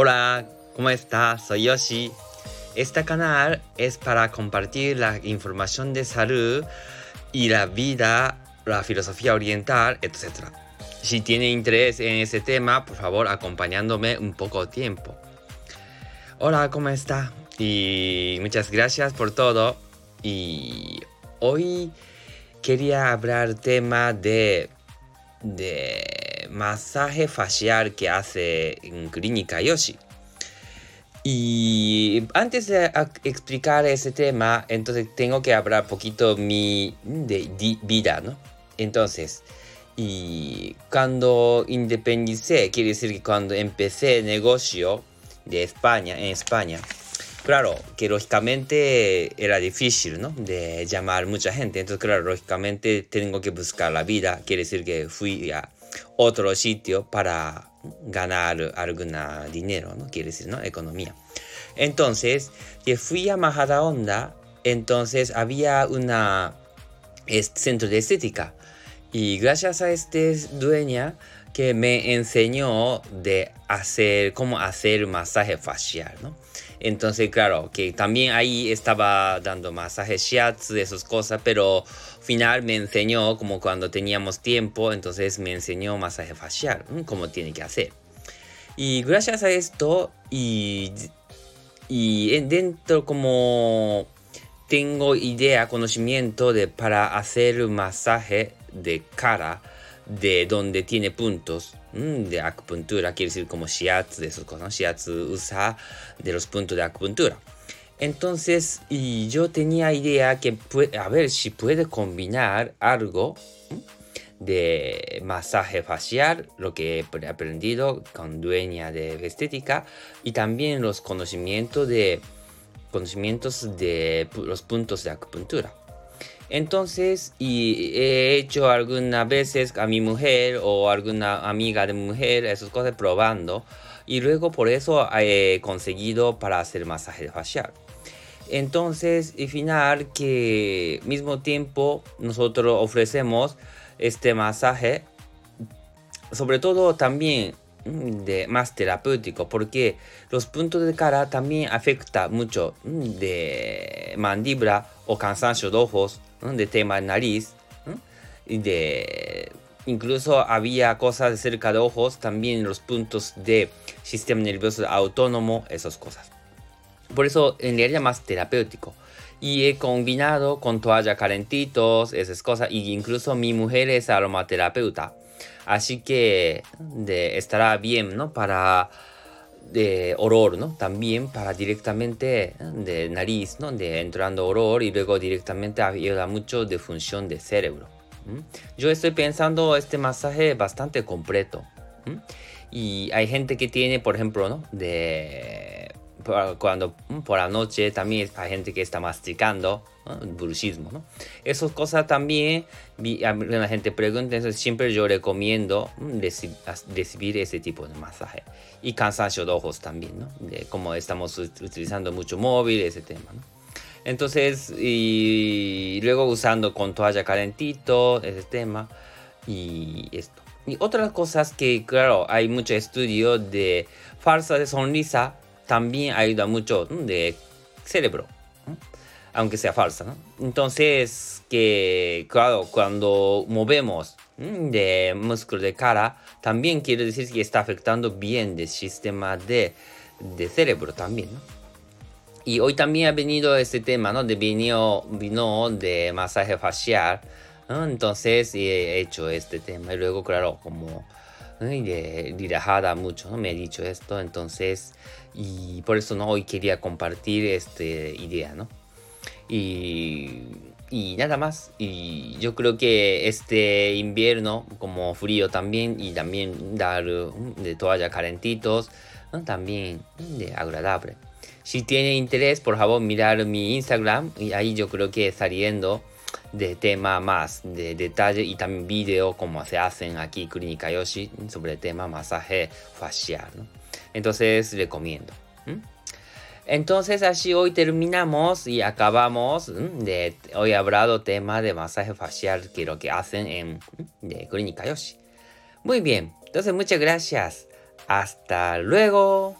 Hola, ¿cómo estás? Soy Yoshi. Este canal es para compartir la información de salud y la vida, la filosofía oriental, etc. Si tiene interés en ese tema, por favor, acompañándome un poco tiempo. Hola, ¿cómo está? Y muchas gracias por todo. Y hoy quería hablar tema de de masaje facial que hace en Clínica Yoshi. Y antes de explicar ese tema, entonces tengo que hablar poquito mi de, vida, ¿no? Entonces, y cuando independicé, quiere decir que cuando empecé el negocio de España, en España, claro, que lógicamente era difícil, ¿no? De llamar mucha gente. Entonces, claro, lógicamente tengo que buscar la vida. Quiere decir que fui a otro sitio para ganar algún dinero, ¿no? Quiere decir, ¿no? Economía. Entonces, que fui a Majadahonda, entonces había una centro de estética. Y gracias a este dueña que me enseñó de hacer, cómo hacer masaje facial, ¿no? Entonces, claro, que también ahí estaba dando masajes shiatsu, esas cosas, pero final me enseñó como cuando teníamos tiempo, entonces me enseñó masaje facial, cómo tiene que hacer. Y gracias a esto, y, y dentro como tengo idea, conocimiento de para hacer masaje de cara, de donde tiene puntos de acupuntura, quiere decir como shiatsu, de esos cosas. Shiatsu usa de los puntos de acupuntura. Entonces, y yo tenía idea que, a ver si puede combinar algo de masaje facial, lo que he aprendido con dueña de estética, y también los conocimientos de, conocimientos de los puntos de acupuntura. Entonces, y he hecho algunas veces a mi mujer o alguna amiga de mujer, esas cosas probando. Y luego por eso he conseguido para hacer masaje facial. Entonces, y final que mismo tiempo nosotros ofrecemos este masaje, sobre todo también mm, de más terapéutico porque los puntos de cara también afecta mucho mm, de mandíbula o cansancio de ojos de tema nariz, y de incluso había cosas cerca de ojos, también los puntos de sistema nervioso autónomo, esas cosas. Por eso en realidad más terapéutico. Y he combinado con toalla calentitos, esas cosas. Y incluso mi mujer es aromaterapeuta. Así que estará bien, ¿no? Para de olor, ¿no? También para directamente de nariz, ¿no? De entrando olor y luego directamente ayuda mucho de función de cerebro. Yo estoy pensando este masaje bastante completo. Y hay gente que tiene, por ejemplo, ¿no? De cuando por la noche también hay gente que está masticando, ¿no? bruxismo, ¿no? Esas cosas también, la gente pregunta, entonces siempre yo recomiendo recibir ese tipo de masaje. Y cansancio de ojos también, ¿no? De como estamos utilizando mucho móvil, ese tema, ¿no? Entonces, y luego usando con toalla calentito, ese tema, y esto. Y otras cosas que, claro, hay mucho estudio de falsa de sonrisa, también ayuda mucho de cerebro aunque sea falsa, ¿no? Entonces, que claro, cuando movemos de músculo de cara, también quiere decir que está afectando bien el sistema de, de cerebro también, ¿no? Y hoy también ha venido este tema, ¿no? De vino, vino de masaje facial, ¿no? Entonces he hecho este tema y luego, claro, como de relajada mucho, ¿no? Me ha dicho esto, entonces, y por eso, ¿no? Hoy quería compartir esta idea, ¿no? Y, y nada más. Y yo creo que este invierno, como frío también, y también dar de toalla calentitos, también de agradable. Si tiene interés, por favor, mirar mi Instagram y ahí yo creo que saliendo de tema más de detalle y también video como se hacen aquí Clínica Yoshi sobre el tema masaje facial. Entonces recomiendo. Entonces así hoy terminamos y acabamos de hoy hablado tema de masaje facial que lo que hacen en de Clínica Yoshi. Muy bien, entonces muchas gracias. Hasta luego.